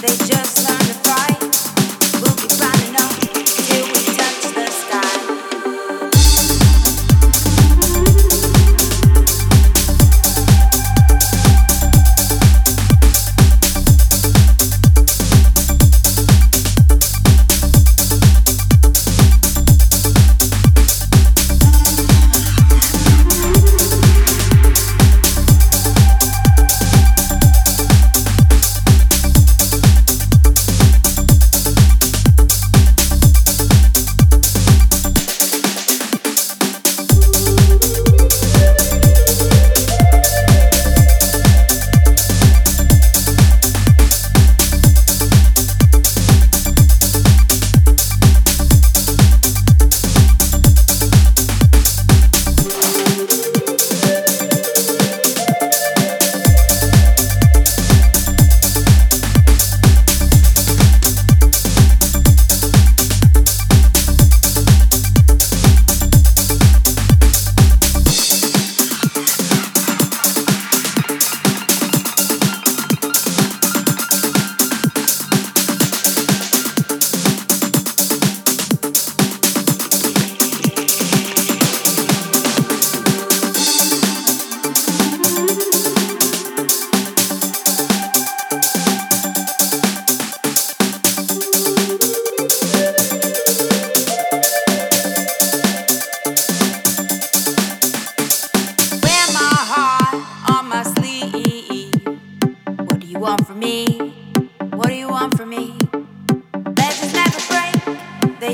They just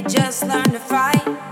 just learn to fight.